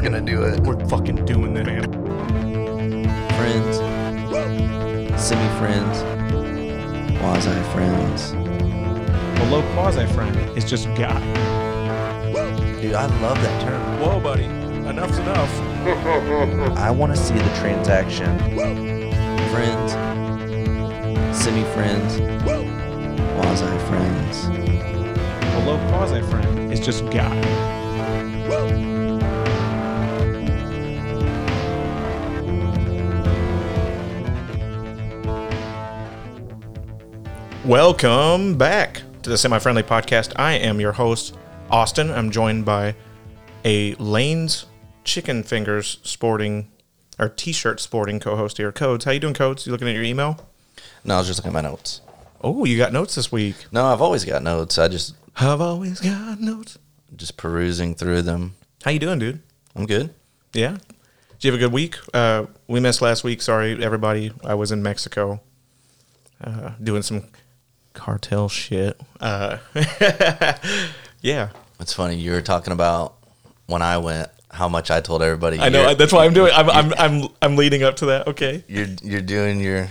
we're gonna do it. We're fucking doing this, man. Friends, semi friends, quasi friends. A low quasi friend is just God. guy. Dude, I love that term. Whoa, buddy. Enough's enough. I want to see the transaction. Friends, semi friends, quasi friends. A low quasi friend is just a Welcome back to the Semi Friendly Podcast. I am your host, Austin. I'm joined by a Cane's Chicken Fingers sporting or T-shirt sporting co-host here, Codes. How you doing, Codes? You looking at your email? No, I was just looking at my notes. Oh, you got notes this week. No, I've always got notes. I just I've always got notes. just perusing through them. How you doing, dude? I'm good. Yeah. Did you have a good week? Uh, we missed last week. Sorry, everybody. I was in Mexico uh, doing some cartel shit. Uh, yeah. It's funny you were talking about when I went how much I told everybody. I know. That's why I'm doing. I'm, I'm, I'm, I'm leading up to that. Okay. You're you're doing your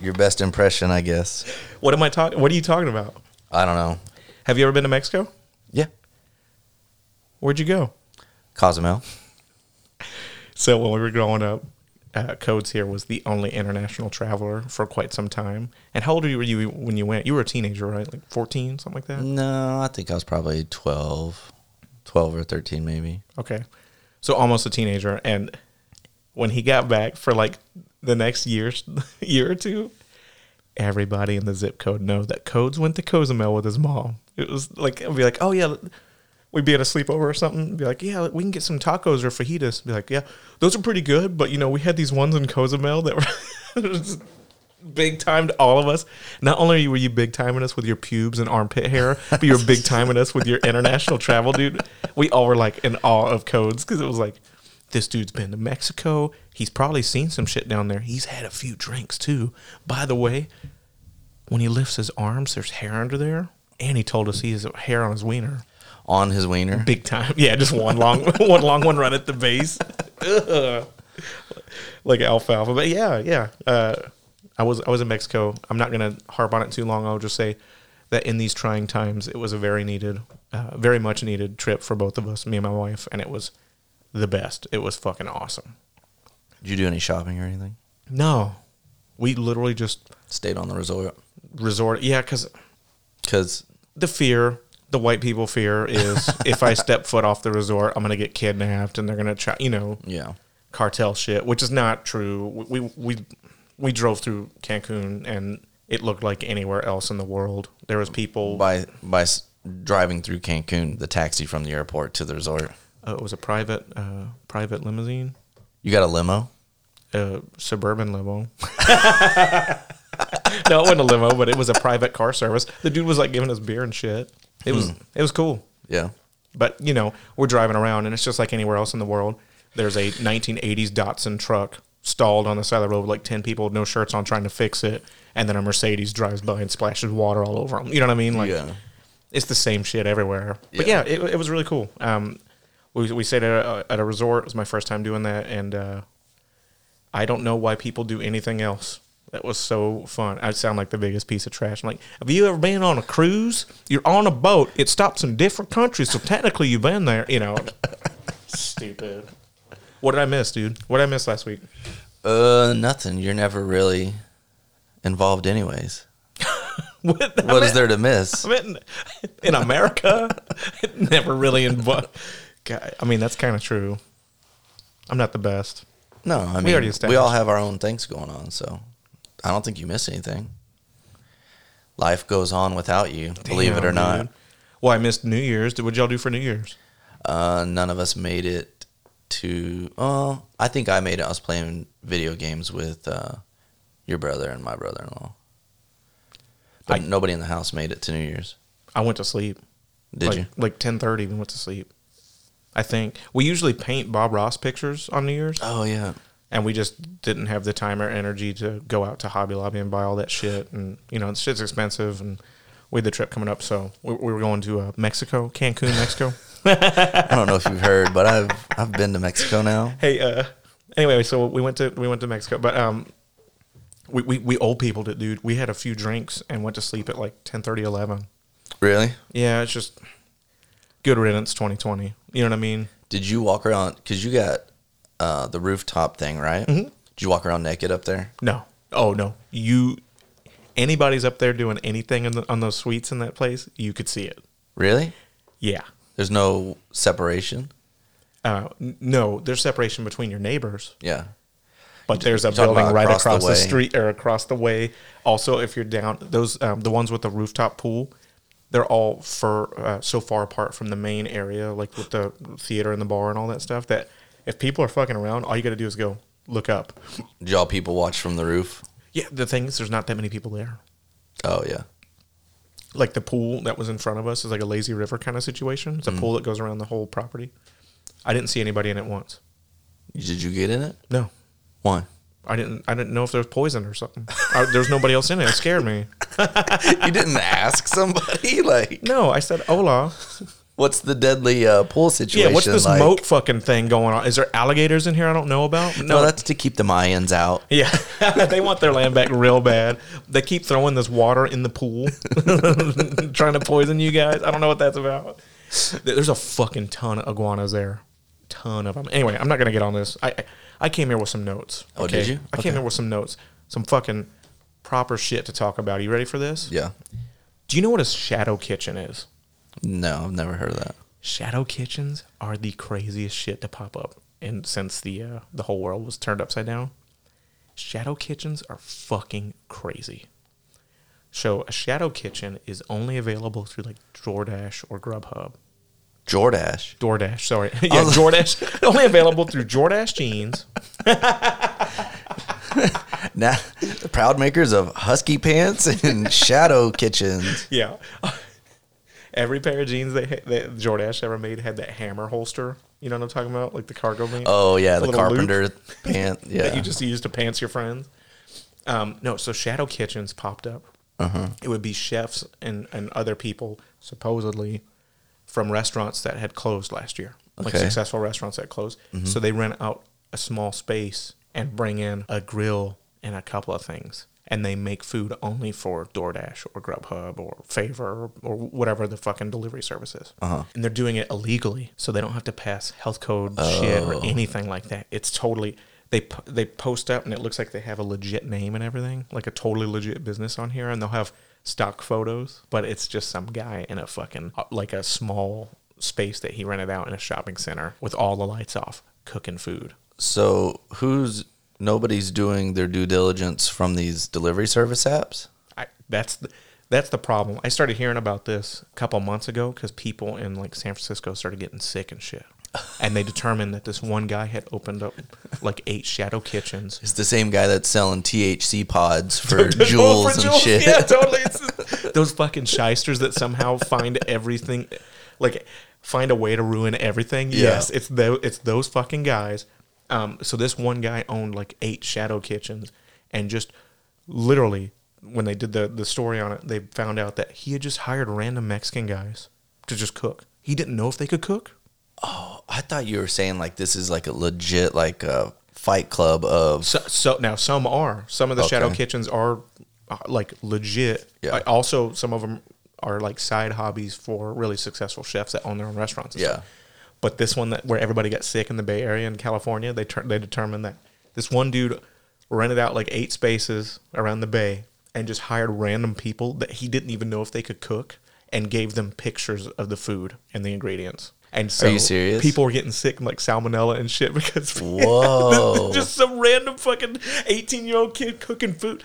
your best impression, I guess. What am I talking? What are you talking about? I don't know. Have you ever been to Mexico? Yeah, Where'd you go? Cozumel. So when we were growing up, uh, Codes here was the only international traveler for quite some time. And how old were you when you went? You were a teenager, right? Like 14, something like that? No, I think I was probably 12, 12 or 13 maybe. Okay. So almost a teenager. And when he got back for like the next year, year or two, everybody in the zip code know that Codes went to Cozumel with his mom. It was like, it'd be like, oh yeah, we'd be at a sleepover or something. Be like, yeah, we can get some tacos or fajitas. Be like, yeah, those are pretty good. But you know, we had these ones in Cozumel that were big time to all of us. Not only were you big timing us with your pubes and armpit hair, but you were big timing us with your international travel, dude. We all were like in awe of codes because it was like, this dude's been to Mexico. He's probably seen some shit down there. He's had a few drinks too. By the way, when he lifts his arms, there's hair under there. And he told us he has hair on his wiener. On his wiener. Big time. Yeah, just one long one long one right at the base. Ugh. like alfalfa. But yeah, yeah. Uh, I was I was in Mexico. I'm not gonna harp on it too long. I'll just say that in these trying times, it was a very needed, uh, very much needed trip for both of us, me and my wife, and it was the best. It was fucking awesome. Did you do any shopping or anything? No, we literally just Stayed on the resort resort. Yeah, because because the fear, the white people fear is if I step foot off the resort, I'm gonna get kidnapped and they're gonna try, you know, yeah, cartel shit, which is not true. We we we drove through Cancun and it looked like anywhere else in the world. There was people. by by s- driving through Cancun, the taxi from the airport to the resort. Uh, it was a private uh, private limousine, You got a limo? a suburban limo. no, it wasn't a limo, but it was a private car service. The dude was like giving us beer and shit. It was it was cool. Yeah. But you know, we're driving around, and it's just like anywhere else in the world. There's a 1980s Datsun truck stalled on the side of the road with like 10 people with no shirts on trying to fix it, and then a Mercedes drives by and splashes water all over them. You know what I mean? Like, yeah. it's the same shit everywhere. But yeah, Yeah. it, it was really cool. Um, we, we stayed at a, at a resort. It was my first time doing that, and uh, I don't know why people do anything else. That was so fun. I sound like the biggest piece of trash. I'm like, have you ever been on a cruise? You're on a boat. It stops in different countries, so technically you've been there. You know, stupid. What did I miss, dude? What did I miss last week? Uh, nothing. You're never really involved, anyways. What, What is there to miss? I mean, in America, never really involved. I mean, that's kind of true. I'm not the best. No, I mean, We already we, all have our own things going on, so I don't think you miss anything. Life goes on without you, believe it or Damn, not. Well, I missed New Year's. What'd y'all do for New Year's? Uh, none of us made it to. Oh, I think I made it. I was playing video games with uh, your brother and my brother-in-law, but I- nobody in the house made it to New Year's. I went to sleep. Did like, you? Like 10:30, we went to sleep. I think we usually paint Bob Ross pictures on New Year's, Oh yeah. And we just didn't have the time or energy to go out to Hobby Lobby and buy all that shit. And you know, shit's expensive, and we had the trip coming up, so we, we were going to uh, Mexico, Cancun, Mexico. I don't know if you've heard, but I've I've been to Mexico now. Hey, uh, anyway, so we went to we went to Mexico, but um, we we, we old people did, dude. We had a few drinks and went to sleep at like 10, 11. Really? Yeah, it's just good riddance, twenty twenty. You know what I mean? Did you walk around? Because you got uh, the rooftop thing, right? Mm-hmm. Did you walk around naked up there? No. Oh no. You anybody's up there doing anything in the, on those suites in that place, you could see it. Really? Yeah. There's no separation. Uh, n- no, there's separation between your neighbors, Yeah. but there's a building about right across across, the the, street or across the way. Also, if you're down those um, the ones with the rooftop pool, they're all for uh, so far apart from the main area, like with the theater and the bar and all that stuff. That if people are fucking around, all you got to do is go look up. Did y'all people watch from the roof? Yeah, the thing is, there's not that many people there. Oh yeah. like the pool that was in front of us is like a lazy river kind of situation. Mm. It's a pool that goes around the whole property. I didn't see anybody in it once. Did you get in it? No, Why? I didn't. I didn't know if there was poison or something. I, there was nobody else in it. It scared me. you didn't ask somebody like, No, I said hola. What's the deadly uh, pool situation? Yeah, what's this like? moat fucking thing going on? Is there alligators in here I don't know about? No, that's to keep the Mayans out. Yeah, they want their land back real bad. They keep throwing this water in the pool, trying to poison you guys. I don't know what that's about. There's a fucking ton of iguanas there, ton of them. Anyway, I'm not gonna get on this. I I, I came here with some notes. Oh, did you? I came here with some notes, some fucking proper shit to talk about. Are you ready for this? Yeah. Do you know what a shadow kitchen is? No, I've never heard of that. Shadow kitchens are the craziest shit to pop up, and since the uh, the whole world was turned upside down, shadow kitchens are fucking crazy. So a shadow kitchen is only available through like DoorDash or Grubhub. Jordache. DoorDash, sorry, yeah, DoorDash only available through DoorDash jeans. Now, the proud makers of husky pants and shadow kitchens. Yeah, every pair of jeans they that DoorDash ever made had that hammer holster. You know what I'm talking about, like the cargo van. Oh yeah, the carpenter pant. Yeah. that you just use to pants your friends. Um, no, so shadow kitchens popped up. Uh-huh. It would be chefs and, and other people supposedly from restaurants that had closed last year, like Okay. Mm-hmm. successful restaurants that closed. So they rent out a small space and bring in a grill and a couple of things. And they make food only for DoorDash or Grubhub or Favor or, whatever the fucking delivery service is. Uh-huh. And they're doing it illegally, so they don't have to pass health code shit Oh. or anything like that. It's totally they they post up and it looks like they have a legit name and everything, like a totally legit business on here, and they'll have stock photos, but it's just some guy in a fucking uh, like a small space that he rented out in a shopping center with all the lights off, cooking food. So who's nobody's doing their due diligence from these delivery service apps? I, that's the, that's the problem. I started hearing about this a couple months ago because people in like San Francisco started getting sick and shit, and they determined that this one guy had opened up like eight shadow kitchens. It's the same guy that's selling THC pods for Juuls and Juuls. shit. Yeah, totally. It's those fucking shysters that somehow find everything, like find a way to ruin everything. Yeah. Yes, it's those it's those fucking guys. Um, so this one guy owned like eight shadow kitchens, and just literally when they did the the story on it, they found out that he had just hired random Mexican guys to just cook. He didn't know if they could cook. Oh, I thought you were saying like this is like a legit like a fight club of So, so now some are. Some of the shadow kitchens are uh, like legit. Yeah. Uh, Also, some of them are like side hobbies for really successful chefs that own their own restaurants. and Yeah. stuff. But this one that where everybody got sick in the Bay Area in California, they tur- they determined that this one dude rented out like eight spaces around the bay and just hired random people that he didn't even know if they could cook and gave them pictures of the food and the ingredients. And so you serious? people were getting sick like salmonella and shit because Whoa. just some random fucking 18 year old kid cooking food.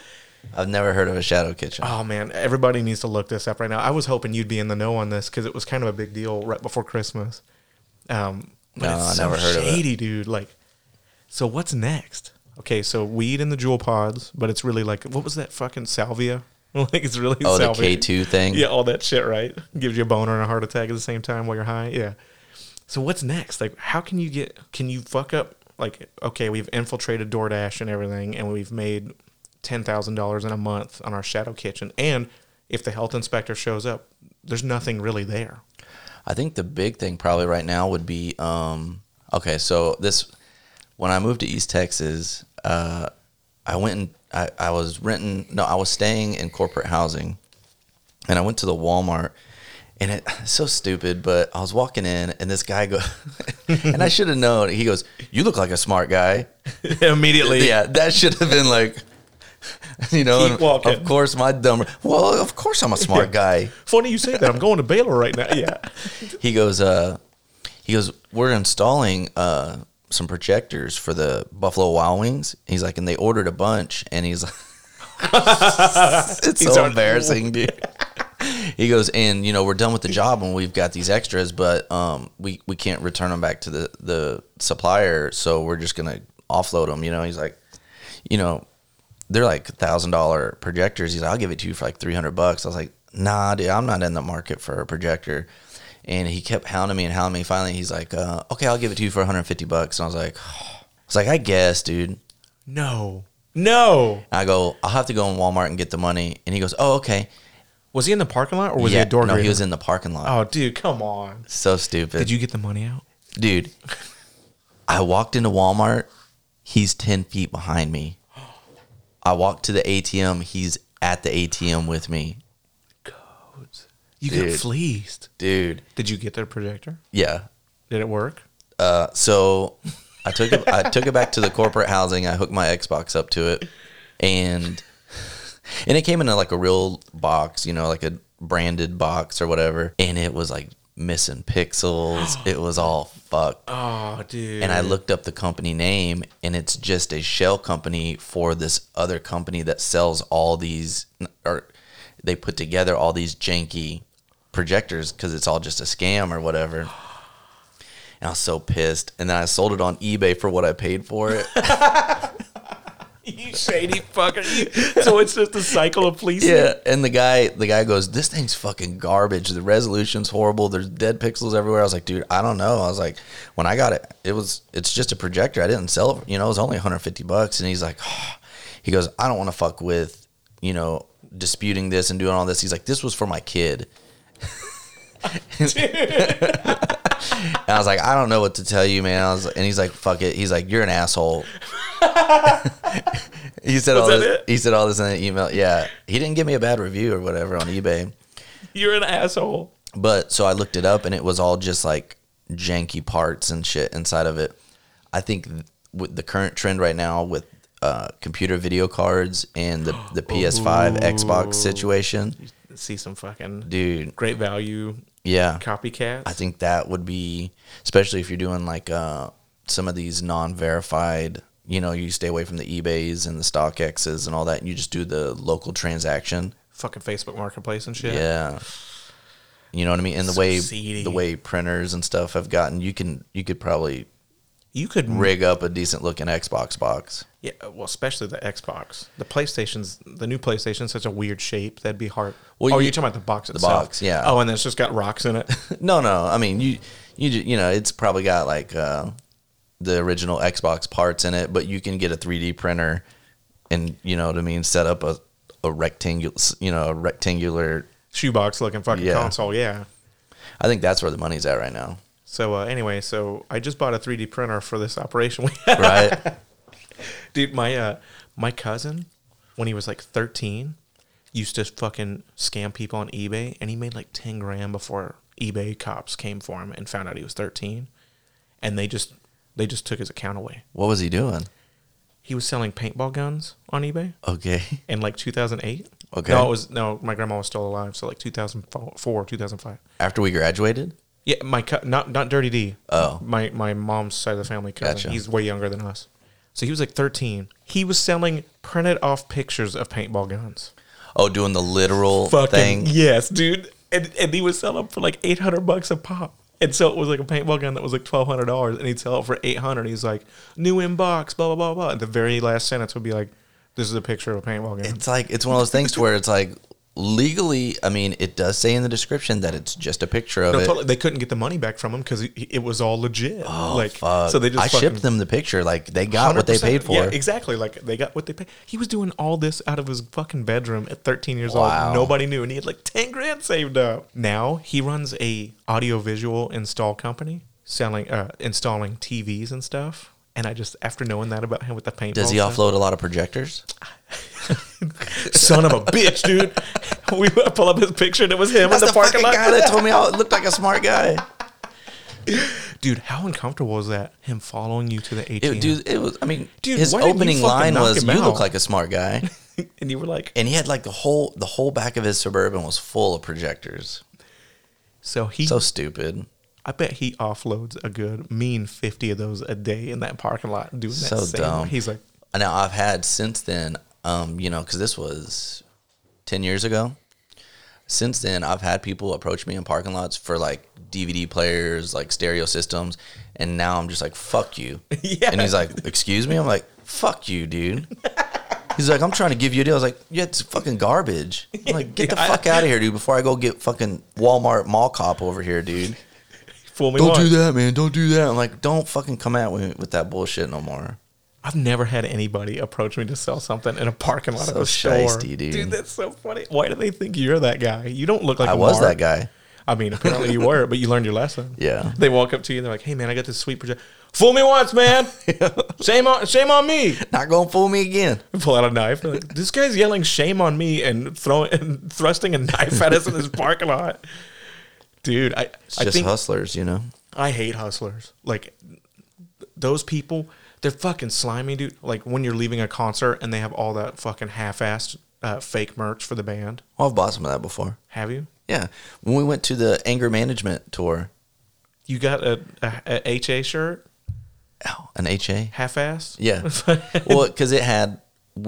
I've never heard of a shadow kitchen. Oh man, everybody needs to look this up right now. I was hoping you'd be in the know on this because it was kind of a big deal right before Christmas. Um, but No, it's I never heard of it. shady, dude. Like, so what's next? Okay, so weed in the Juul pods, but it's really like what was that fucking salvia? like it's really oh, the. K2 thing? Yeah, all that shit, right? Gives you a boner and a heart attack at the same time while you're high. Yeah. So what's next? Like, how can you get? Can you fuck up? Like, okay, we've infiltrated DoorDash and everything, and we've made ten thousand dollars in a month on our shadow kitchen. And if the health inspector shows up, there's nothing really there. I think the big thing probably right now would be um, okay. So this when I moved to East Texas, uh, I went and I, I was renting. No, I was staying in corporate housing, and I went to the Walmart. And it, it's so stupid, but I was walking in, and this guy go, and I should have known. He goes, "You look like a smart guy." Immediately. Yeah, that should have been like, you know. Keep walking. Of course, my dumb. Well, of course, I'm a smart guy. Funny you say that. I'm going to Baylor right now. Yeah. he goes uh he goes we're installing uh some projectors for the buffalo wild wings he's like and they ordered a bunch and he's like it's He's so embarrassing dude he goes and you know we're done with the job and we've got these extras but um we we can't return them back to the the supplier so we're just gonna offload them you know he's like you know they're like thousand dollar projectors. He's like, I'll give it to you for like three hundred bucks. I was like, Nah, dude, I'm not in the market for a projector. And he kept hounding me and hounding me. Finally, he's like, uh, Okay, I'll give it to you for 150 bucks. And I was like, I was like, I guess, dude. No. No. I go, I'll have to go in Walmart and get the money. And he goes, Oh, okay. Was he in the parking lot or was yeah, he a door no, he was in the parking lot. Oh, dude, come on. So stupid. Did you get the money out? dude? I walked into Walmart. He's 10 feet behind me. I walked to the ATM. He's at the ATM with me, Codes. You Dude. got fleeced. dude. Did you get the projector? Yeah, Did it work? Uh, so I took it. I took it back to the corporate housing. I hooked my Xbox up to it, and and it came in a, like a real box, you know, like a branded box or whatever. And it was like missing pixels. it was all fucked. Oh, dude. And I looked up the company name, and it's just a shell company for this other company that sells all these, or they put together all these janky projectors because it's all just a scam or whatever. And I was so pissed. And then I sold it on eBay for what I paid for it. You shady fucker. You- so it's just a cycle of fleecing. yeah. And the guy, the guy goes, "This thing's fucking garbage. The resolution's horrible. There's dead pixels everywhere." I was like, "Dude, I don't know." I was like, "When I got it, it was it's just a projector. I didn't sell it. You know, it was only 150 bucks." And he's like, he goes, "I don't want to fuck with you know disputing this and doing all this." He's like, "This was for my kid." And I was like, I don't know what to tell you, man. I was, and he's like, fuck it. He's like, you're an asshole. he said all that this. it? He said all this in an email. Yeah, he didn't give me a bad review or whatever on eBay. You're an asshole. But so I looked it up, and it was all just like janky parts and shit inside of it. I think th- with the current trend right now with uh, computer video cards and the the PS5 Xbox situation, See some fucking dude. great value Yeah, copycats. I think that would be, especially if you're doing like uh, some of these non-verified. You know, you stay away from the eBay's and the StockX's and all that, and you just do the local transaction. fucking Facebook Marketplace and shit. Yeah. You know what I mean? And the So way seedy. the way printers and stuff have gotten, you can you could probably You could rig up a decent looking Xbox box. Yeah, well, especially the Xbox. The PlayStation's the new PlayStation's such a weird shape. That'd be hard. Well, oh, you- you're talking about the box itself. box, yeah. Oh, and then it's just got rocks in it. No, no. I mean, you you you know, it's probably got like uh, the original Xbox parts in it, but you can get a 3D printer and you know what I mean, set up a a rectangular, you know, a rectangular. Shoebox looking fucking Yeah. console. Yeah. I think that's where the money's at right now, So uh, anyway, so I just bought a 3D printer for this operation. right? Dude, my uh, my cousin, when he was like 13, used to fucking scam people on eBay, and he made like 10 grand before eBay cops came for him and found out he was 13, and they just they just took his account away. what was he doing? He was selling paintball guns on eBay Okay, in like 2008. Okay. No, it was no. My grandma was still alive, so like 2004, 2005. after we graduated. Yeah, my co- not not Dirty D. Oh. my my mom's side of the family cousin. Gotcha. He's way younger than us. So he was like 13. He was selling printed off pictures of paintball guns. Oh, doing the literal thing. yes, dude. And and he was selling them for like 800 bucks a pop. And so it was like a paintball gun that was like twelve hundred dollars, and he'd sell it for eight hundred. He's like, "New in box, blah blah blah blah." And the very last sentence would be like, "This is a picture of a paintball gun." It's like it's one of those things to where it's like legally, I mean, it does say in the description that it's just a picture of No, it. totally. They couldn't get the money back from him because it, was all legit. like, Oh, Fuck. so they just I shipped them the picture. Like they got what they paid for. Yeah, exactly. Like they got what they paid. He was doing all this out of his fucking bedroom at 13 years Wow. old. Nobody knew, and he had like 10 grand saved up. Now he runs a audiovisual install company selling, uh, installing TVs and stuff. And I just, after knowing that about him with the paintball, Does he stuff- offload a lot of projectors? Son of a bitch, dude. we pull up his picture and it was him That's in the, the, parking lot. guy that told me I looked like a smart guy. Dude, how uncomfortable was that? Him following you to the ATM. It, dude, it was. I mean, Dude, his why didn't you opening line was, "You look like a smart guy," and you were like, and he had like the whole the whole back of his suburban was full of projectors. so he So stupid. I bet he offloads a good mean fifty of those a day in that parking lot doing that. So same dumb. He's like, Now I've had since then, um, you know, because this was ten years ago. Since then, I've had people approach me in parking lots for like DVD players, like stereo systems, and now I'm just like, "Fuck you." Yeah. And he's like, "Excuse me." I'm like, "Fuck you, dude." He's like, "I'm trying to give you a deal." I was like, "Yeah, it's fucking garbage." I'm like, "Get the fuck out of here, dude!" Before I go get fucking Walmart mall cop over here, dude. fool me Don't once. do that, man. Don't do that. I'm like, don't fucking come at me with that bullshit no more. I've never had anybody approach me to sell something in a parking lot So of a store. shiesty, dude. that's so funny. Why do they think you're that guy? You don't look like I was Mark. that guy. I mean, apparently you were, but you learned your lesson. Yeah. They walk up to you and they're like, "Hey, man, I got this sweet project. Fool me once, man. shame on, shame on me." Not gonna fool me again. Pull out a knife. Like, this guy's yelling "shame on me" and throwing and thrusting a knife at us in this parking lot. Dude, I It's I just hustlers, you know. I hate hustlers. Like those people, they're fucking slimy, dude. Like when you're leaving a concert and they have all that fucking half-assed uh, fake merch for the band. Well, I've bought some of that before. Have you? Yeah, when we went to the anger management tour, You got a, a, a HA shirt, Ow, an HA. half-assed? Yeah, well, because it had,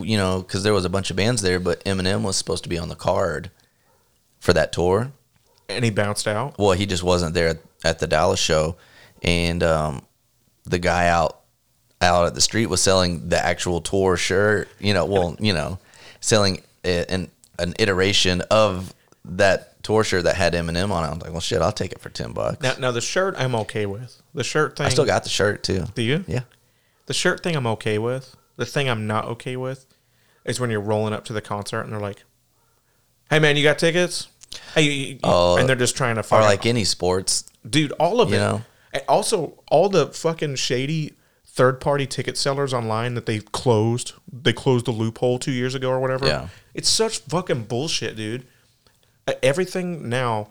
you know, because there was a bunch of bands there, but Eminem was supposed to be on the card for that tour. and he bounced out. Well, he just wasn't there at, at the Dallas show, and um, the guy out out at the street was selling the actual tour shirt. You know, well, you know, selling an an iteration of that tour shirt that had Eminem on it. I'm like, well, shit, I'll take it for ten bucks. Now, now the shirt I'm okay with. The shirt thing. I still got the shirt too. Do you? Yeah. The shirt thing I'm okay with. The thing I'm not okay with is when you're rolling up to the concert and they're like, "Hey man, you got tickets?" Hey, you- you- Oh, and they're just trying to Or like any sports. dude, all of You it. know? And also, all the fucking shady third party ticket sellers online that they closed. They closed the loophole two years ago or whatever. Yeah. It's such fucking bullshit, dude. Uh, Everything now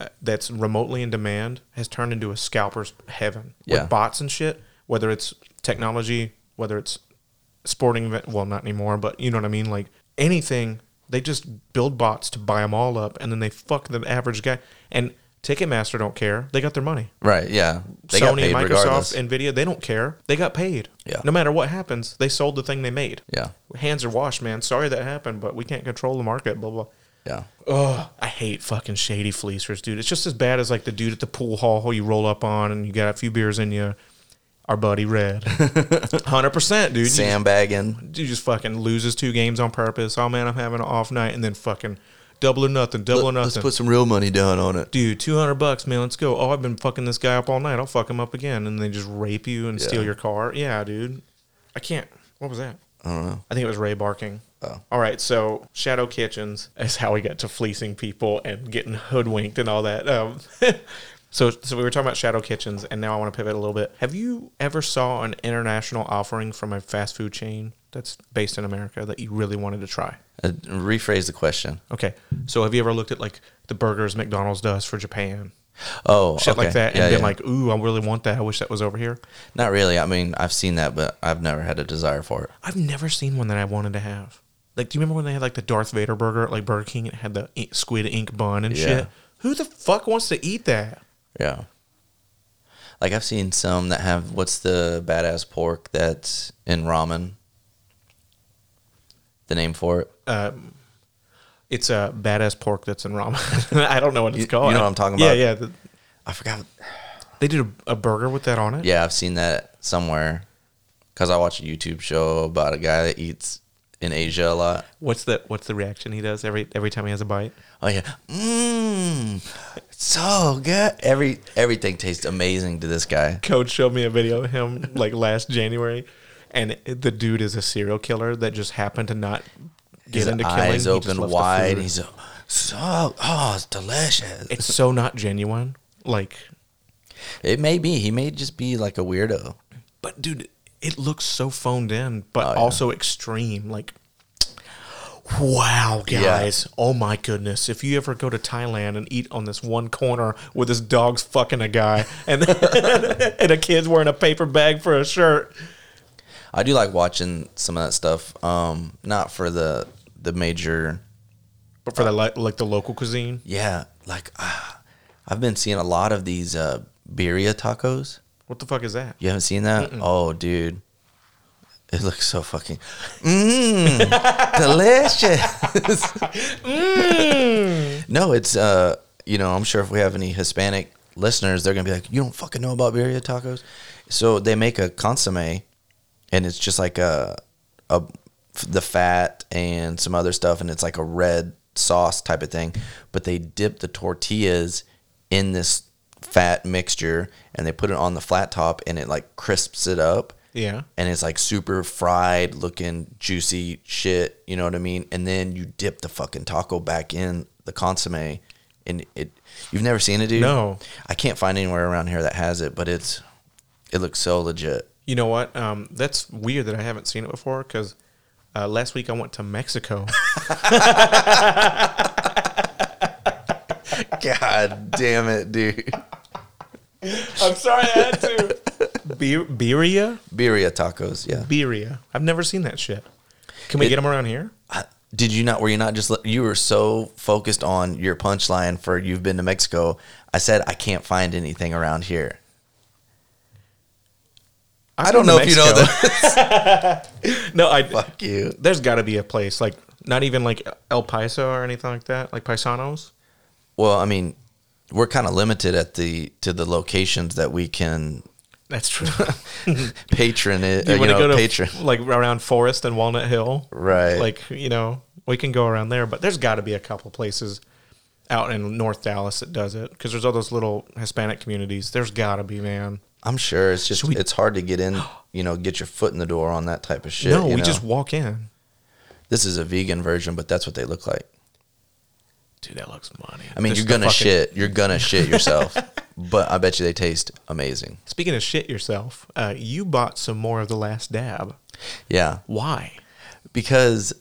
uh, that's remotely in demand has turned into a scalper's heaven Yeah. with bots and shit. Whether it's technology, whether it's sporting event, well, not anymore, but you know what I mean. Like anything, they just build bots to buy them all up, and then they fuck the average guy. And Ticketmaster don't care; they got their money. Right. Yeah. They Sony, Microsoft, regardless. Nvidia, they don't care. They got paid. Yeah. No matter what happens, they sold the thing they made. yeah. Hands are washed, man. Sorry that happened, but we can't control the market. Blah blah. Yeah. Ugh, I hate fucking shady fleecers, dude. It's just as bad as like the dude at the pool hall who you roll up on and you got a few beers in you. Our buddy Red, hundred percent, dude. You Sandbagging. you just fucking loses two games on purpose. Oh man, I'm having an off night, and then fucking double or nothing, double or nothing. Let's put some real money down on it. Dude, two hundred bucks, man. Let's go. Oh, I've been fucking this guy up all night. I'll fuck him up again, and they just rape you and steal your car. Yeah, dude. I can't. What was that? I don't know. I think it was Ray barking. Oh. All right, so Shadow Kitchens is how we got to fleecing people and getting hoodwinked and all that. Um, so, so we were talking about Shadow Kitchens, and now I want to pivot a little bit. Have you ever saw an international offering from a fast food chain that's based in America that you really wanted to try? Uh, rephrase the question. Okay, so have you ever looked at like the burgers McDonald's does for Japan, Oh, shit like that, and Yeah, been yeah. like, "Ooh, I really want that. I wish that was over here." Not really. I mean, I've seen that, but I've never had a desire for it. I've never seen one that I wanted to have. Like, do you remember when they had like the Darth Vader burger at like Burger King? It had the i- squid ink bun and Yeah. shit. Who the fuck wants to eat that? Yeah. Like I've seen some that have what's the badass pork that's in ramen? The name for it? Um, it's a badass pork that's in ramen. I don't know what it's called. you know what I'm talking Yeah, about? yeah. the- I forgot. they did a, a burger with that on it. Yeah, I've seen that somewhere because I watch a YouTube show about a guy that eats in Asia a lot. What's the what's the reaction he does every every time he has a bite? Oh yeah, mmm, so good. Every everything tastes amazing to this guy. Coach showed me a video of him like last January, and the dude is a serial killer that just happened to not get His into killing. eyes He just open the wide. food. He's so, so oh, it's delicious. it's so not genuine. Like, It may be. He may just be like a weirdo. but dude, it looks so phoned in, but Oh, yeah. also extreme. Like, wow, Yeah. guys! Oh my goodness! If you ever go to Thailand and eat on this one corner where this dog's fucking a guy and and a kid's wearing a paper bag for a shirt, I do like watching some of that stuff. Um, not for the the major. but for the like, like the local cuisine, Yeah, like ah, I've been seeing a lot of these uh, birria tacos. what the fuck is that? You haven't seen that? Oh, dude. It looks so fucking mmm delicious. No, it's uh you know, I'm sure if we have any Hispanic listeners, they're gonna be like, You don't fucking know about birria tacos? So they make a consomme and it's just like a a the fat and some other stuff and it's like a red sauce type of thing. But they dip the tortillas in this fat mixture and they put it on the flat top and it like crisps it up Yeah. and it's like super fried looking juicy shit you know what i mean and then you dip the fucking taco back in the consomme and it you've never seen it dude No. i can't find anywhere around here that has it but it's it looks so legit You know what? Um, that's weird that I haven't seen it before because uh, last week I went to Mexico. god damn it dude I'm sorry I had to. Bir- birria? birria tacos yeah Birria. I've never seen that shit. Can we It- get them around here? I- did you not were you not just li- you were so focused on your punchline for you've been to mexico i said i can't find anything around here I've i don't know to if you know that No, I. fuck you There's got to be a place like not even like El Paiso or anything like that, like Paisanos. Well, I mean, we're kind of limited at the to the locations that we can That's true. patron it. you uh, You, want to know, go to patron. like around Forest and Walnut Hill, Right. Like you know, we can go around there, but there's got to be a couple places out in North Dallas that does it because there's all those little Hispanic communities. There's got to be, man. I'm sure it's just we- it's hard to get in. You know, get your foot in the door on that type of shit. no, we know? just walk in. this is a vegan version, but that's what they look like. Dude, that looks money. I mean, Just you're gonna fucking- shit. You're gonna shit yourself, but I bet you they taste amazing. Speaking of shit yourself, uh, you bought some more of the last dab. Yeah, Why? because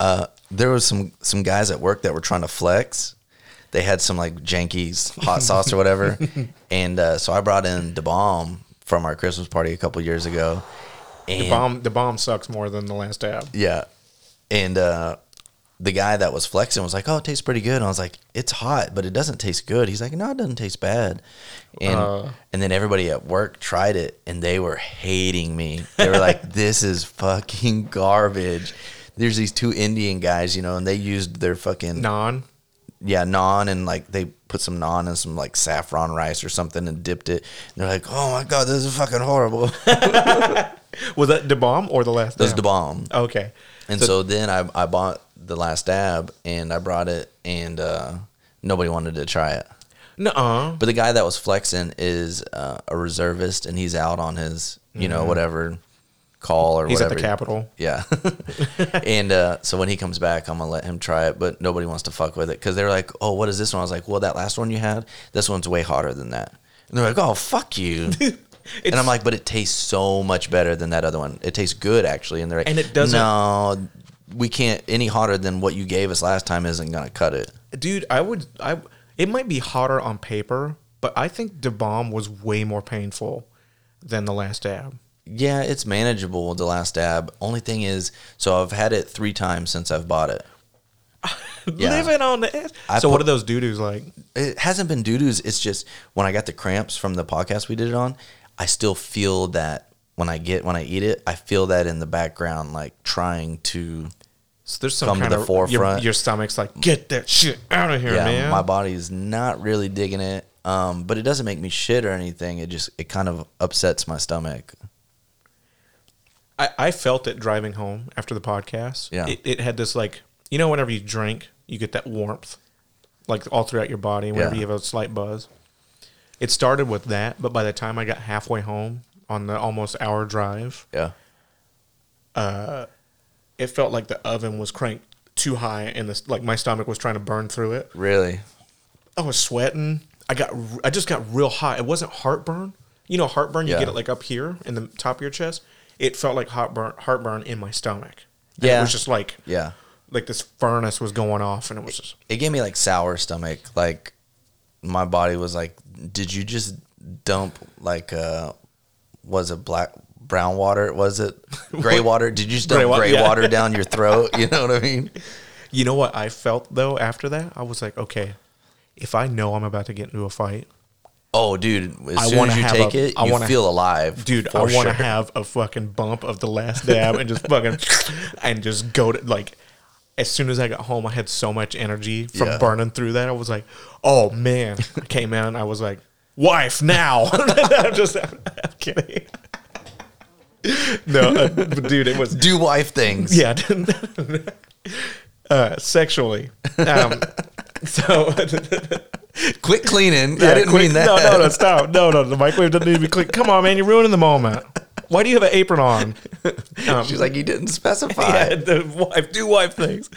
uh, there was some some guys at work that were trying to flex. They had some like jankies hot sauce or whatever, and uh, so I brought in the bomb from our Christmas party a couple years ago. And The bomb, the bomb sucks more than the last dab. yeah, and uh, the guy that was flexing was like, "Oh, it tastes pretty good." And I was like, "It's hot, but it doesn't taste good." He's like, "No, it doesn't taste bad." And Uh. and then everybody at work tried it, and they were hating me. They were like, "This is fucking garbage." There's these two Indian guys, you know, and they used their fucking Naan. Yeah naan and like they put some naan and some like saffron rice or something and dipped it. And they're like, "Oh my god, this is fucking horrible." Was that the bomb or the last? That was the bomb. Okay. And so, then I, I bought the last dab and I brought it and uh, nobody wanted to try it. Nuh-uh. But the guy that was flexing is uh, a reservist and he's out on his, you know, whatever call or. He's at whatever. the Capitol. Yeah. and uh, so when he comes back, I'm going to let him try it, but nobody wants to fuck with it because they're like, oh, what is this one? I was like, well, that last one you had, this one's way hotter than that. And they're like, oh, fuck you. and I'm like, but it tastes so much better than that other one. It tastes good, actually. And they're like, And it doesn't- No, we can't. Any hotter than what you gave us last time isn't going to cut it. Dude, I would I it might be hotter on paper, but I think the bomb was way more painful than the last dab. Yeah, it's manageable, the last dab. Only thing is, so I've had it three times since I've bought it. Yeah. Living on the edge. I so what are those doo-doos like? it hasn't been doo doos. It's just when I got the cramps from the podcast we did it on, I still feel that when I get when I eat it, I feel that in the background, like trying to. So there's some Come to the of forefront. Your, your stomach's like, get that shit out of here, yeah, man. my body's not really digging it. Um, but it doesn't make me shit or anything. It just it kind of upsets my stomach. I, I felt it driving home after the podcast. Yeah. It, it had this like you know whenever you drink, you get that warmth, like all throughout your body. Whenever Yeah. you have a slight buzz. It started with that, but by the time I got halfway home on the almost hour drive, Yeah. uh, it felt like the oven was cranked too high, and this like my stomach was trying to burn through it. Really? I was sweating. I got I just got real hot. It wasn't heartburn. You know heartburn, you Yeah. get it like up here in the top of your chest. It felt like heartburn heartburn in my stomach. And It was just like Yeah. like this furnace was going off and it was just It gave me like sour stomach. Like my body was like, did you just dump like uh was it black brown water? Was it gray water? Did you just dump Gray gray, yeah. water down your throat? You know what I mean? You know what I felt though after that? I was like, okay, if I know I'm about to get into a fight, Oh, dude! As I soon as you take a- it, I you wanna- feel alive, dude, I want to sure. have a fucking bump of the last dab and just fucking and just go to like. As soon as I got home, I had so much energy from Yeah. burning through that. I was like, "Oh man!" I came in, I was like, "Wife now." I'm just, I'm, kidding. No, uh, dude, it was do wife things. yeah, uh, sexually. Um, so Quit cleaning. Yeah, I didn't quick- mean that. No, no, no, stop. No, no, the microwave doesn't need to be clean. Come on, man, you're ruining the moment. Why do you have an apron on? Um, She's like, you didn't specify. yeah, the wife, do wife things.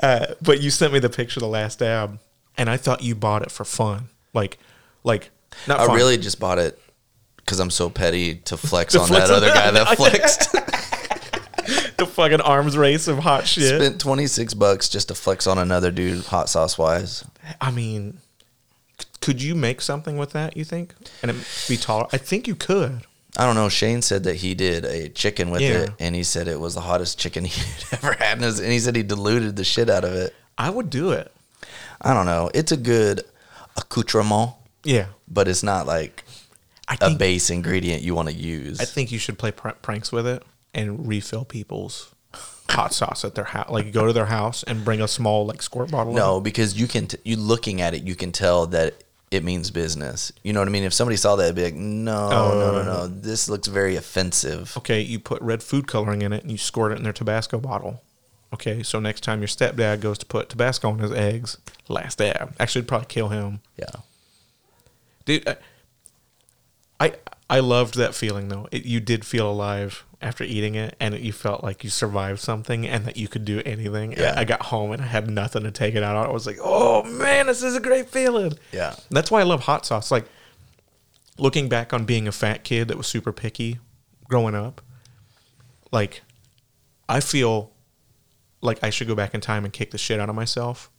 Uh, but you sent me the picture of the last dab, and I thought you bought it for fun. Like, like, not I fun. really just bought it because I'm so petty to flex To on flex that on other guy that- flexed. the fucking arms race of hot shit. Spent 26 bucks just to flex on another dude, hot sauce wise. I mean, could you make something with that? You think, and it be taller? I think you could. I don't know. Shane said that he did a chicken with Yeah. it, and he said it was the hottest chicken he'd ever had. And, his, and he said he diluted the shit out of it. I would do it. I don't know. It's a good accoutrement, Yeah, but it's not like I a base ingredient you want to use. I think you should play pr- pranks with it and refill people's hot sauce at their house. Like go to their house and bring a small like squirt bottle. no, because you can. T- you looking at it, you can tell that it means business. You know what I mean? If somebody saw that, it'd be like, no, no, no, no. Oh. This looks very offensive. Okay, you put red food coloring in it and you squirt it in their Tabasco bottle. Okay, so next time your stepdad goes to put Tabasco on his eggs, last dab. Actually, it'd probably kill him. Yeah. dude I, I i loved that feeling though it, you did feel alive after eating it and you felt like you survived something and that you could do anything Yeah. i got home and i had nothing to take it out on i was like oh man this is a great feeling Yeah. that's why i love hot sauce like looking back on being a fat kid that was super picky growing up like i feel like i should go back in time and kick the shit out of myself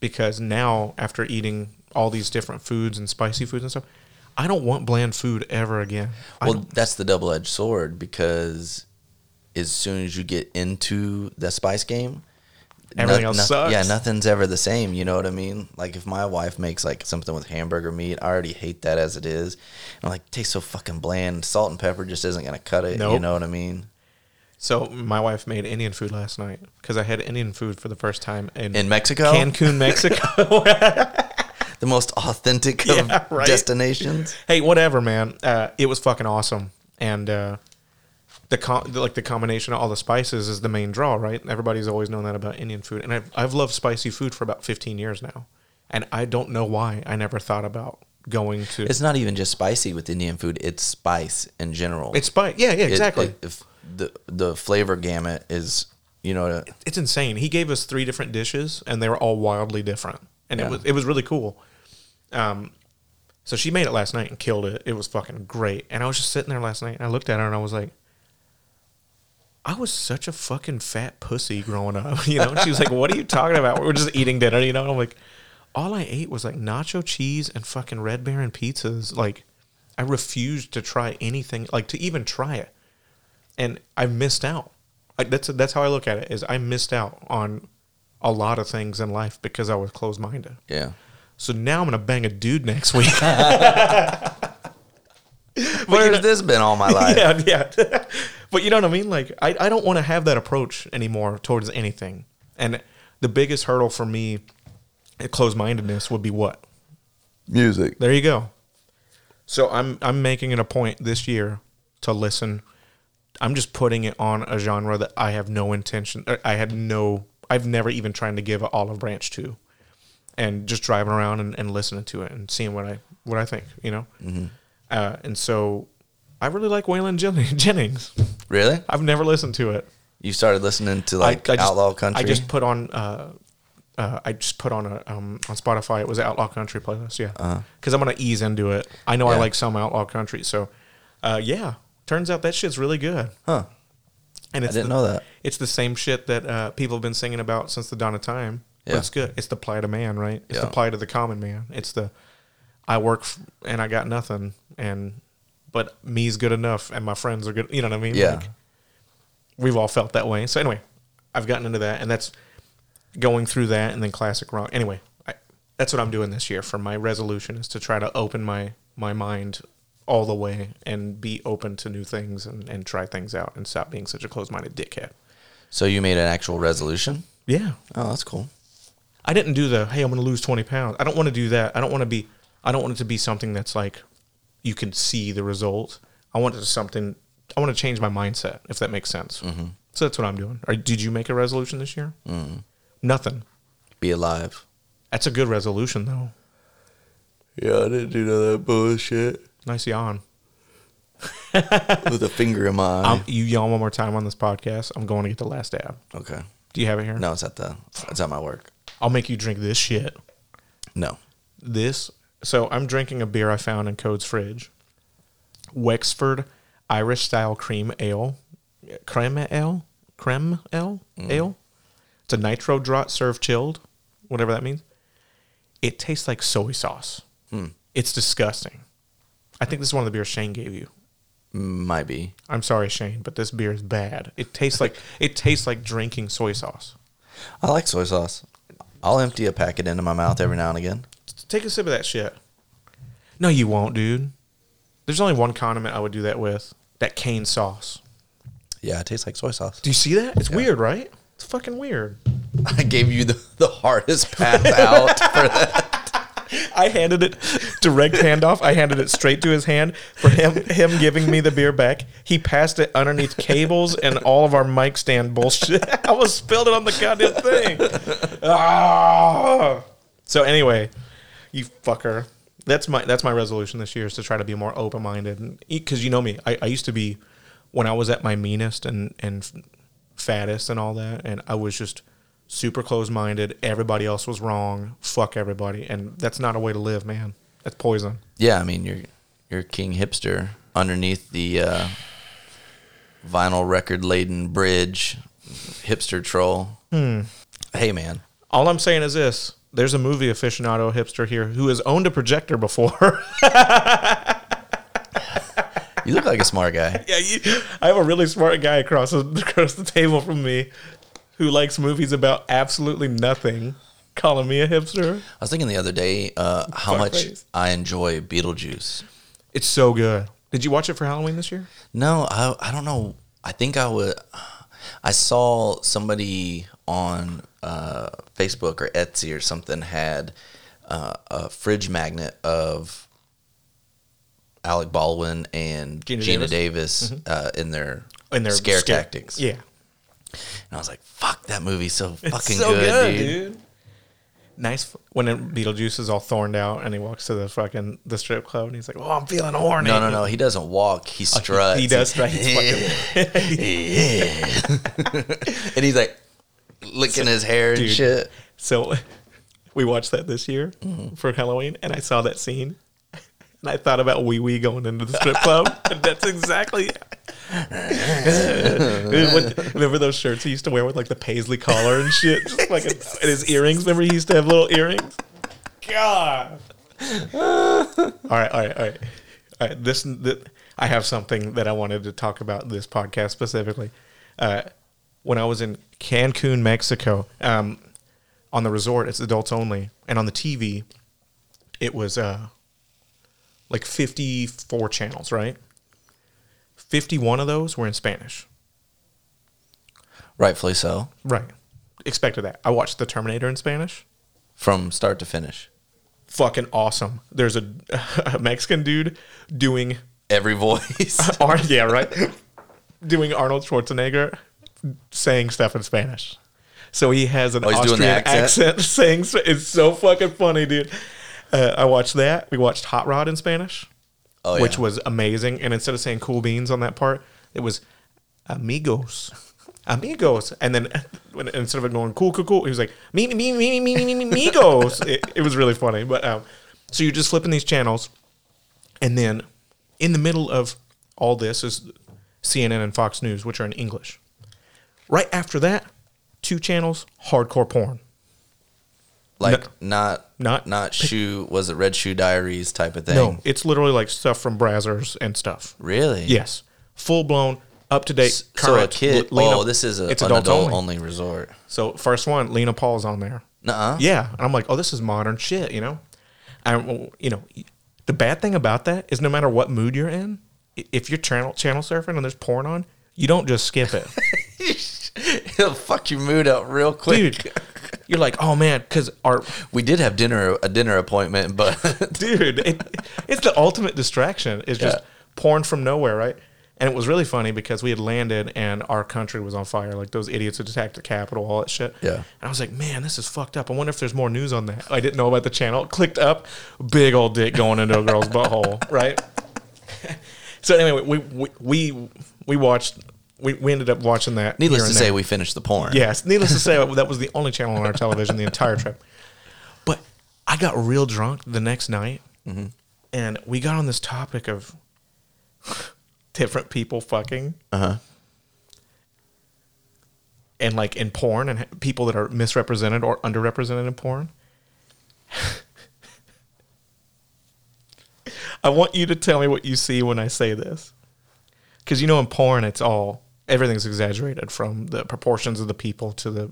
because now after eating all these different foods and spicy foods and stuff i don't want bland food ever again Well, that's the double edged sword because as soon as you get into the spice game, Everything else sucks. Yeah, nothing's ever the same. You know what I mean? Like if my wife makes like something with hamburger meat, I already hate that as it is. I'm like, it tastes so fucking bland. Salt and pepper just isn't gonna cut it. You know what I mean? so my wife made indian food last night because i had indian food for the first time in, In Mexico, cancun mexico the most authentic Yeah, of right? destinations. hey whatever man uh, it was fucking awesome and uh, the, com- the like the combination of all the spices is the main draw right everybody's always known that about indian food and I've, I've loved spicy food for about 15 years now and i don't know why i never thought about going to It's not even just spicy with Indian food; it's spice in general. it's spice yeah yeah It- exactly it- if the the flavor gamut is, you know, it's insane. He gave us three different dishes, and they were all wildly different, and Yeah. it was it was really cool. Um, so she made it last night and killed it. It was fucking great. And I was just sitting there last night, and I looked at her, and I was like, I was such a fucking fat pussy growing up, you know. And she was like, "What are you talking about? We're just eating dinner, you know." And I'm like, all I ate was like nacho cheese and fucking Red Baron pizzas. Like, I refused to try anything, like to even try it and I missed out. I, that's that's how I look at it. Is I missed out on a lot of things in life because I was closed minded. yeah. So now I'm gonna bang a dude next week. Where's this been all my life? yeah, yeah. but you know what I mean? Like I, I don't want to have that approach anymore towards anything. And the biggest hurdle for me, closed mindedness, would be what? Music. There you go. So I'm I'm making it a point this year to listen I'm just putting it on a genre that I have no intention. I had no. I've never even tried to give an olive branch to, and just driving around and, and listening to it and seeing what I what I think. You know, uh, and so I really like Waylon Jen- Jennings. Really? I've never listened to it. You started listening to like just, outlaw country? I just put on. Uh, uh, I just put on a um, on Spotify. It was an outlaw country playlist. Yeah, because I'm gonna ease into it. I know I Uh-huh. Like some outlaw country, so uh, yeah. Turns out that shit's really good. huh. And I it's didn't the, know that. It's the same shit that uh, people have been singing about since the dawn of time. But Yeah. it's good. It's the plight of man, right? It's the plight of the common man. It's the I work f- and I got nothing, and but me's good enough, and my friends are good. You know what I mean? Yeah. Like, we've all felt that way. So anyway, I've gotten into that, and that's going through that, and then classic rock. Anyway, I, that's what I'm doing this year. For my resolution is to try to open my my mind all the way and be open to new things and, and try things out and stop being such a closed minded dickhead. So you made an actual resolution? Yeah, Oh, that's cool. I didn't do the hey, I'm going to lose 20 pounds. I don't want to do that. I don't want to be. I don't want it to be something that's like you can see the result. I want it to something. I want to change my mindset, if that makes sense. Mm-hmm. So that's what I'm doing. Or did you make a resolution this year? Mm. Nothing. Be alive. That's a good resolution, though. Yeah, I didn't do none of that bullshit. Nice yawn. With a finger in my eye. Um, you yawn one more time on this podcast. I'm going to get the last dab. okay. Do you have it here? No, it's at the it's at my work. I'll make you drink this shit. No. This. So I'm drinking a beer I found in Code's fridge. Wexford Irish style cream ale. Creme ale? Creme ale? Ale? It's a nitro draught served chilled, whatever that means. It tastes like soy sauce. It's disgusting. I think this is one of the beers Shane gave you. Might be. I'm sorry, Shane, but this beer is bad. It tastes like it tastes like drinking soy sauce. I like soy sauce. I'll empty a packet into my mouth every now and again. Take a sip of that shit. No, you won't, dude. There's only one condiment I would do that with. That Cane's sauce. Yeah, it tastes like soy sauce. Do you see that? It's weird, right? It's fucking weird. I gave you the, the hardest path out for that. I handed it direct handoff. I handed it straight to his hand for him him giving me the beer back. He passed it underneath cables and all of our mic stand bullshit. I was spilled it on the goddamn thing. Ah. So anyway, you fucker. That's my that's my resolution this year is to try to be more open minded because you know me. I, I used to be when I was at my meanest and and fattest and all that, and I was just super close minded. Everybody else was wrong. Fuck everybody, and that's not a way to live, man. That's poison. Yeah, I mean you're you're king hipster underneath the uh, vinyl record laden bridge, hipster troll. Hey man, All I'm saying is this: there's a movie aficionado hipster here who has owned a projector before. you look like a smart guy. yeah, you, I have a really smart guy across across the table from me who likes movies about absolutely nothing, calling me a hipster. I was thinking the other day uh, how much Fuckface. I enjoy Beetlejuice. It's so good. Did you watch it for Halloween this year? No, I I don't know. I think I would. I saw somebody on uh, Facebook or Etsy or something had uh, a fridge magnet of Alec Baldwin and Geena Geena, Davis? Davis, uh, in their In their scare, tactics. Yeah, and I was like, "Fuck, that movie's so fucking so good, dude." Nice when it- Beetlejuice is all thorned out and he walks to the fucking the strip club and he's like, "Oh, I'm feeling horny." No, no, no. He doesn't walk. He oh, struts. he does strut. He's and he's like licking his hair and Dude. shit. So we watched that this year mm-hmm. for Halloween, and I saw that scene, and I thought about Wee Wee going into the strip club, and that's exactly. With- remember those shirts he used to wear with like the paisley collar and shit, just like and his earrings. Remember he used to have little earrings. God. all right, all right, all right. All right this, th I have something that I wanted to talk about this podcast specifically. Uh, when I was in Cancun, Mexico, um, on the resort, it's adults only, and on the TV, it was uh, like fifty-four channels, right? Fifty-one of those were in Spanish. Rightfully so. Right. Expected that. I watched The Terminator in Spanish. From start to finish. Fucking awesome. There's a, a Mexican dude doing Every voice. Ar- yeah, right. doing Arnold Schwarzenegger saying stuff in Spanish. So he has an Oh, Austrian accent. accent? saying it's so fucking funny, dude. Uh, I watched that. We watched Hot Rod in Spanish, oh, yeah. which was amazing. And instead of saying cool beans on that part, it was amigos. Amigos, and then when, instead of it going cool, cool, cool, he was like me, me, me, me, me, me, me, amigos. it, it was really funny, but um, so you're just flipping these channels, and then in the middle of all this is CNN and Fox News, which are in English. Right after that, two channels, hardcore porn like no- not not- not shoe was it Red Shoe Diaries type of thing? No, it's literally like stuff from Brazzers and stuff. really. Yes, full blown, up to date. current. So a kid. Lena- oh, this is a, it's an adults adult only. only. resort. So first one, Lena Paul's on there. Nuh-uh. Yeah, and I'm like, oh, this is modern shit, you know. And you know, the bad thing about that is no matter what mood you're in, if you're channel channel surfing and there's porn on, you don't just skip it, It'll fuck your mood up real quick. dude. You're like, oh man, because our We did have dinner a dinner appointment, but dude, it, it's the ultimate distraction. It's just Yeah. porn from nowhere, right? And it was really funny because we had landed and our country was on fire. Like those idiots had attacked the Capitol, all that shit. Yeah. And I was like, man, this is fucked up. I wonder if there's more news on that. I didn't know about the channel. Clicked up, big old dick going into a girl's butthole, right? so anyway, we we we, we watched. We, we ended up watching that. needless to say, we finished the porn. Yes, needless to say, that was the only channel on our television the entire trip. But I got real drunk the next night, Mm-hmm. and we got on this topic of different people fucking, Uh huh. and like in porn, and people that are misrepresented or underrepresented in porn. I want you to tell me what you see when I say this, because you know in porn it's all everything's exaggerated from the proportions of the people to the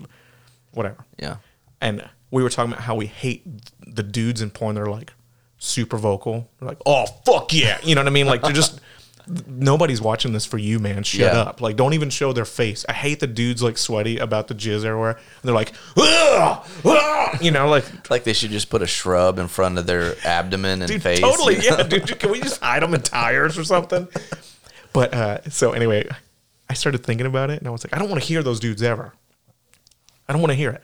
whatever. Yeah. and we were talking about how we hate the dudes in porn. They're like super vocal. They're like, "Oh fuck yeah," you know what I mean? Like they're just nobody's watching this for you, man. Shut Yeah. up. Like don't even show their face. I hate the dudes like sweaty about the jizz everywhere. And they're like, "Ugh, ugh," you know, like. Like they should just put a shrub in front of their abdomen and Dude, face. totally, yeah, dude. Can we just hide them in tires or something? But uh, so anyway, I started thinking about it, and I was like, I don't want to hear those dudes ever. I don't want to hear it.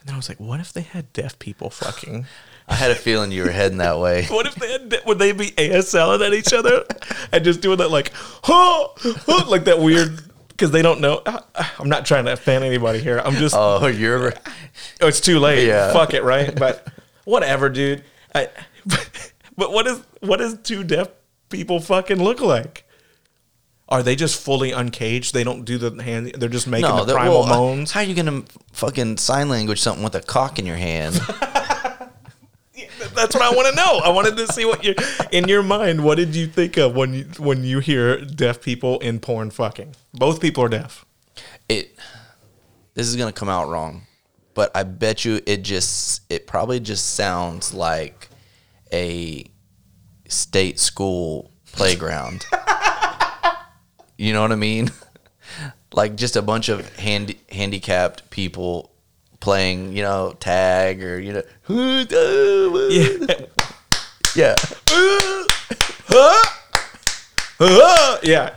And then I was like, what if they had deaf people fucking? I had a feeling you were heading that way. What if they had, would they be ASLing at each other and just doing that like, oh, huh, like that weird because they don't know. I'm not trying to offend anybody here. I'm just, oh, Oh, you're Oh, it's too late. Yeah. Fuck it, right? But whatever, dude. I, but what is what does two deaf people fucking look like? Are they just fully uncaged? They don't do the hand. They're just making the primal well, moans. How are you gonna fucking sign language something with a cock in your hand? That's what I want to know. I wanted to see what you in your mind. What did you think of when you when you hear deaf people in porn fucking? Both people are deaf. it. This is gonna come out wrong, but I bet you it just it probably just sounds like a state school playground. you know what I mean? Like just a bunch of handi- handicapped people playing, you know, tag or you know, Yeah. yeah. yeah.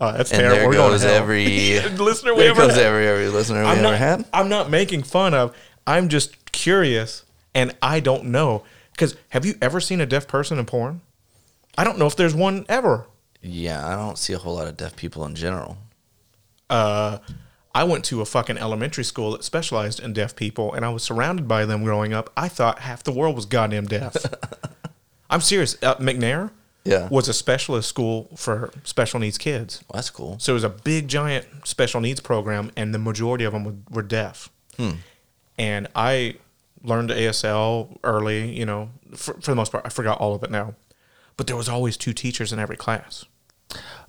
Oh, that's And terrible. there We're going goes every listener we there ever goes had. every every listener we I'm ever not, had. I'm not making fun of. I'm just curious, and I don't know. Because have you ever seen a deaf person in porn? I don't know if there's one ever. Yeah, I don't see a whole lot of deaf people in general. uh, I went to a fucking elementary school that specialized in deaf people, and I was surrounded by them growing up. I thought half the world was goddamn deaf. I'm serious. Uh, McNair Yeah. was a specialist school for special needs kids. Well, that's cool. So it was a big, giant special needs program, and the majority of them were, were deaf. And I learned ASL early, you know, for, for the most part. I forgot all of it now. But there was always two teachers in every class.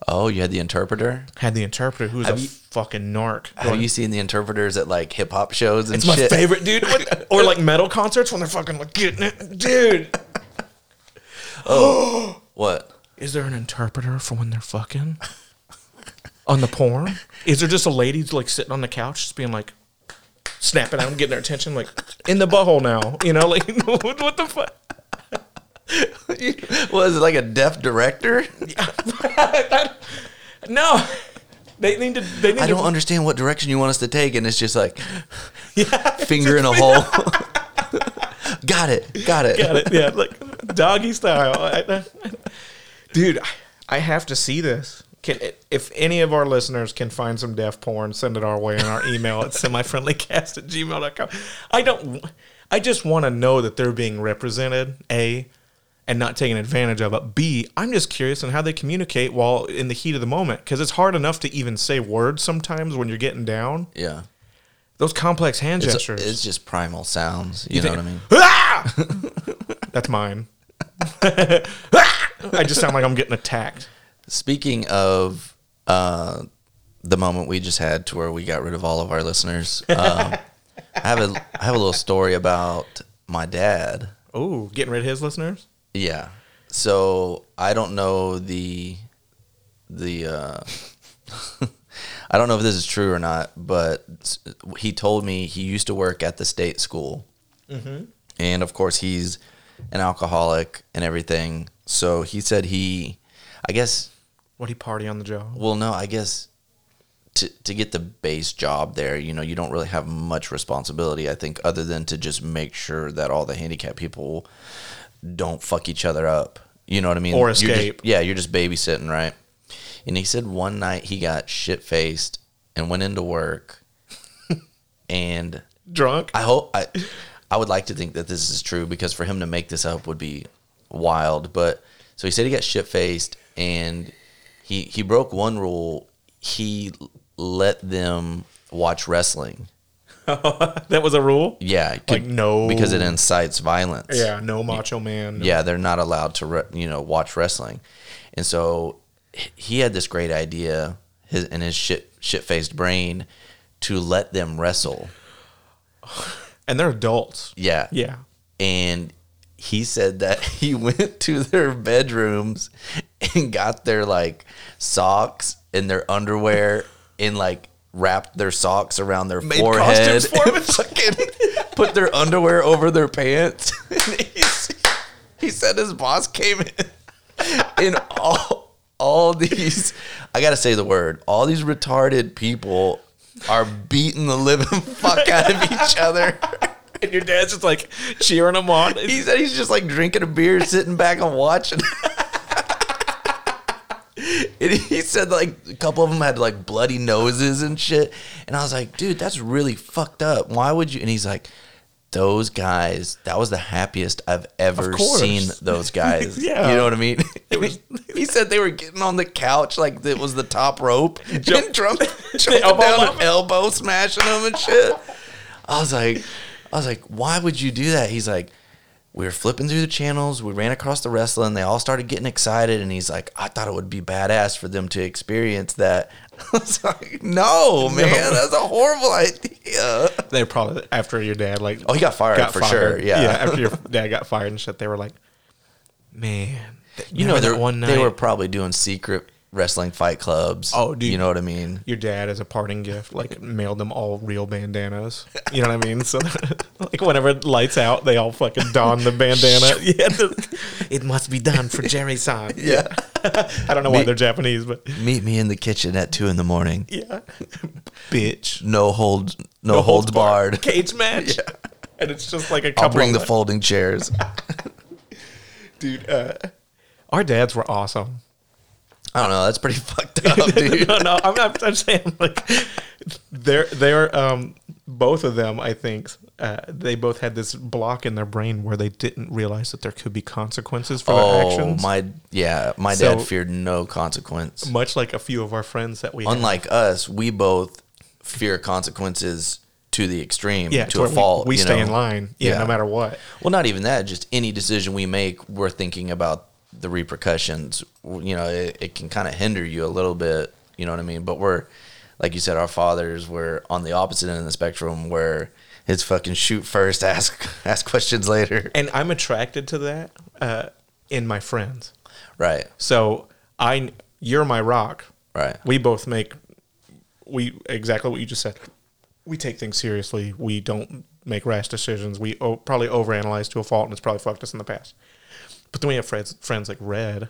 Oh, you had the interpreter. Had the interpreter who was a you- fucking narc. Have you seen the interpreters at like hip hop shows and It's my favorite, dude. Or like metal concerts when they're fucking like getting it, dude. Oh, what? Is there an interpreter for when they're fucking on the porn? Is there just a lady like sitting on the couch, just being like snapping out and getting their attention, like in the butthole now? You know, like what the fuck? Was it like a deaf director? No, they need to. They need I don't understand what direction you want us to take, and it's just like yeah, finger in a hole. got it, got it. Got it. Yeah, like doggy style. Dude, I have to see this. Can, if any of our listeners can find some deaf porn, send it our way in our email at semifriendlycast at gmail.com. I don't, I just want to know that they're being represented, A, and not taken advantage of it. B, I'm just curious on how they communicate while in the heat of the moment because it's hard enough to even say words sometimes when you're getting down. Yeah, Those complex hand it's, gestures. it's just primal sounds. You, know what I mean? Ah! That's mine. I just sound like I'm getting attacked. Speaking of uh, the moment we just had to where we got rid of all of our listeners, um, I have a I have a little story about my dad. Oh, getting rid of his listeners? Yeah. So I don't know the the uh I don't know if this is true or not, but he told me he used to work at the state school. And of course he's an alcoholic and everything. So he said he I guess What he party on the job? well no, I guess to to get the base job there, you know, you don't really have much responsibility, I think, other than to just make sure that all the handicapped people don't fuck each other up. You know what I mean? Or You're just- escape. yeah, you're just babysitting, right? And he said one night he got shit faced and went into work and Drunk? I hope I I would like to think that this is true because for him to make this up would be wild. But so he said he got shit faced and he he broke one rule. He let them watch wrestling. that was a rule? Yeah, it Like, no- because it incites violence. Yeah, no macho man. no- yeah, they're not allowed to re- you know watch wrestling, and so he had this great idea his, in his shit shit faced brain to let them wrestle. And they're adults. Yeah, Yeah. and he said that he went to their bedrooms and got their like socks and their underwear and like wrapped their socks around their Made forehead costumes and fucking put their underwear over their pants. He said his boss came in in all all these I gotta say the word all these retarded people are beating the living fuck out of each other. And your dad's just like cheering them on. He said he's just like drinking a beer, sitting back and watching. and he said like a couple of them had like bloody noses and shit. And I was like, dude, that's really fucked up. Why would you? And he's like, those guys, that was the happiest I've ever seen those guys. Yeah. You know what I mean? Was, he said they were getting on the couch like it was the top rope and drunk, jumping elbow down and elbow smashing them and shit. I was like, I was like, why would you do that? He's like, we were flipping through the channels. We ran across the wrestling. They all started getting excited, and he's like, I thought it would be badass for them to experience that. I was like, no, man, that's a horrible idea. They probably, after your dad, like, Oh, he got fired for sure. Yeah, Yeah, after your dad got fired and shit, they were like, man. you know, that one night? they were probably doing secret wrestling fight clubs. Oh, dude. you know what I mean? your dad as a parting gift like mailed them all real bandanas you know what i mean so like whenever it lights out they all fucking don the bandana yeah the- it must be done for Jerry son Yeah. i don't know why they're japanese but Meet me in the kitchen at two in the morning. yeah bitch No hold, no, holds barred. cage match Yeah. and it's just like a I'll couple bring the folding chairs. dude uh, our dads were awesome I don't know. That's pretty fucked up, dude. no, no, I'm not. I'm saying like they're they're um both of them. I think uh, they both had this block in their brain where they didn't realize that there could be consequences for their Oh actions. my, yeah. My So- dad feared no consequence. Much like a few of our friends that we have. Unlike us, we both fear consequences to the extreme, yeah, to where a fault. We, we you stay know? in line, yeah, Yeah. no matter what. Well, not even that. Just any decision we make, we're thinking about the repercussions. You know, it, it can kind of hinder you a little bit. You know what I mean? But we're, like you said, our fathers were on the opposite end of the spectrum, where it's fucking shoot first, ask ask questions later. And I'm attracted to that uh, in my friends. Right. So I, you're my rock. Right. We both make we exactly what you just said. We take things seriously. We don't make rash decisions. We o- probably overanalyze to a fault, and it's probably fucked us in the past. But then we have friends, friends like Red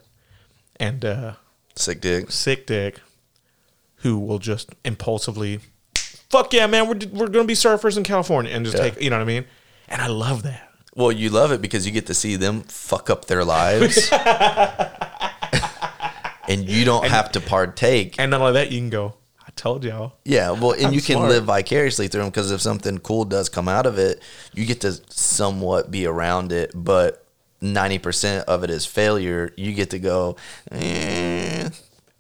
and uh, Sick dick. Sick Dick. who will just impulsively, fuck yeah, man, we're, we're going to be surfers in California and just Yeah. take, you know what I mean? And I love that. Well, you love it because you get to see them fuck up their lives. and you don't have to partake. And not only that, you can go, I told y'all. Yeah, well, and I'm you can smart. live vicariously through them because if something cool does come out of it, you get to somewhat be around it. But ninety percent of it is failure. You get to go. Eh,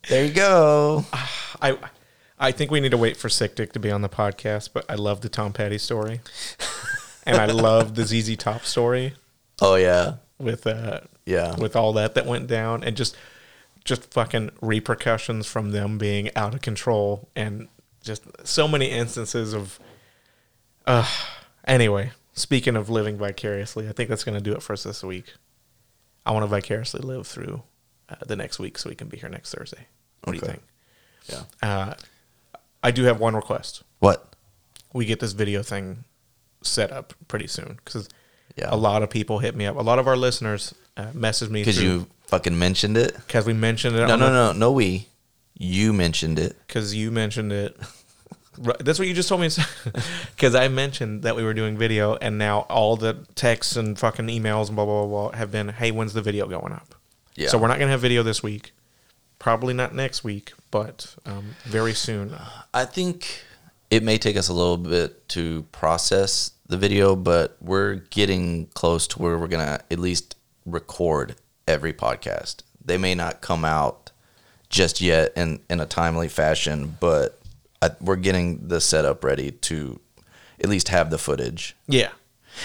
there you go. I I think we need to wait for Sick Dick to be on the podcast, but I love the Tom Petty story. and I love the ZZ Top story Oh yeah, with uh yeah. with all that that went down and just just fucking repercussions from them being out of control and just so many instances of uh anyway speaking of living vicariously i think that's going to do it for us this week i want to vicariously live through uh, the next week so we can be here next thursday what do you think Yeah. uh, i do have one request What? we get this video thing set up pretty soon because Yeah. a lot of people hit me up a lot of our listeners uh, message me Because you fucking mentioned it. because we mentioned it No, no, the- no, no. We. You mentioned it. because you mentioned it. Right, That's what you just told me. Because I mentioned that we were doing video, and now all the texts and fucking emails and blah blah blah, blah have been, "Hey, when's the video going up?" Yeah. So we're not gonna have video this week. Probably not next week, but um, very soon. I think it may take us a little bit to process the video, but we're getting close to where we're gonna at least record every podcast. They may not come out just yet in in a timely fashion, but I, we're getting the setup ready to at least have the footage. Yeah,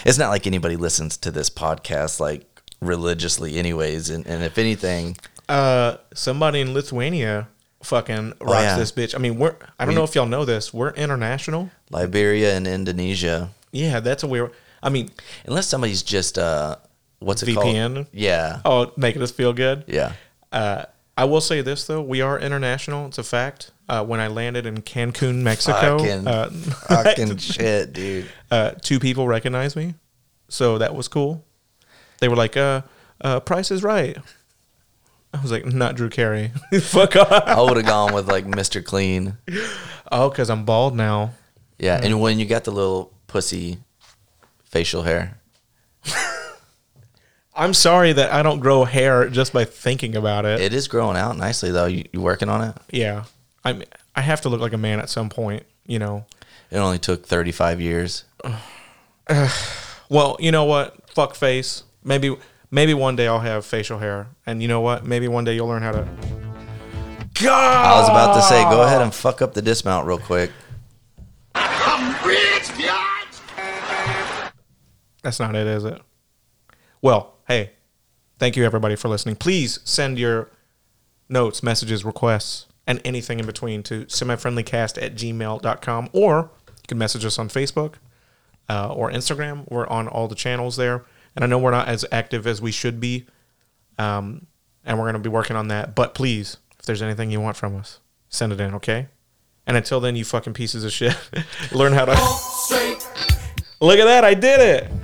It's not like anybody listens to this podcast like religiously, anyways. And, and if anything, uh, somebody in Lithuania fucking rocks Oh, yeah. this bitch. I mean, we're I don't We- know if y'all know this. We're international. Liberia and Indonesia, Yeah, that's a weird. I mean, unless somebody's just uh, what's it VPN? called? Yeah, oh, making us feel good. yeah. Uh, I will say this though, we are international. It's a fact. Uh, when I landed in Cancun, Mexico, Fucking, uh, fucking shit, dude. uh, two people recognized me, so that was cool. They were like, uh, uh, "Price is right." I was like, "Not Drew Carey, fuck off." I would have gone with like Mr. Clean. Oh, because I'm bald now. Yeah, and when you got the little pussy facial hair, I'm sorry that I don't grow hair just by thinking about it. it is growing out nicely though. You, you working on it? yeah, I I have to look like a man at some point, you know. It only took 35 years. Well, you know what? Fuck face. Maybe maybe one day I'll have facial hair, and you know what? Maybe one day you'll learn how to. God. I was about to say, go ahead and fuck up the dismount real quick. That's not it, is it? Well, hey, thank you everybody for listening. Please send your notes, messages, requests, and anything in between to semifriendlycast at gmail.com or you can message us on Facebook uh, or Instagram. We're on all the channels there. And I know we're not as active as we should be. Um, and we're going to be working on that. But please, if there's anything you want from us, send it in, okay? And until then, you fucking pieces of shit, learn how to. Look at that, I did it.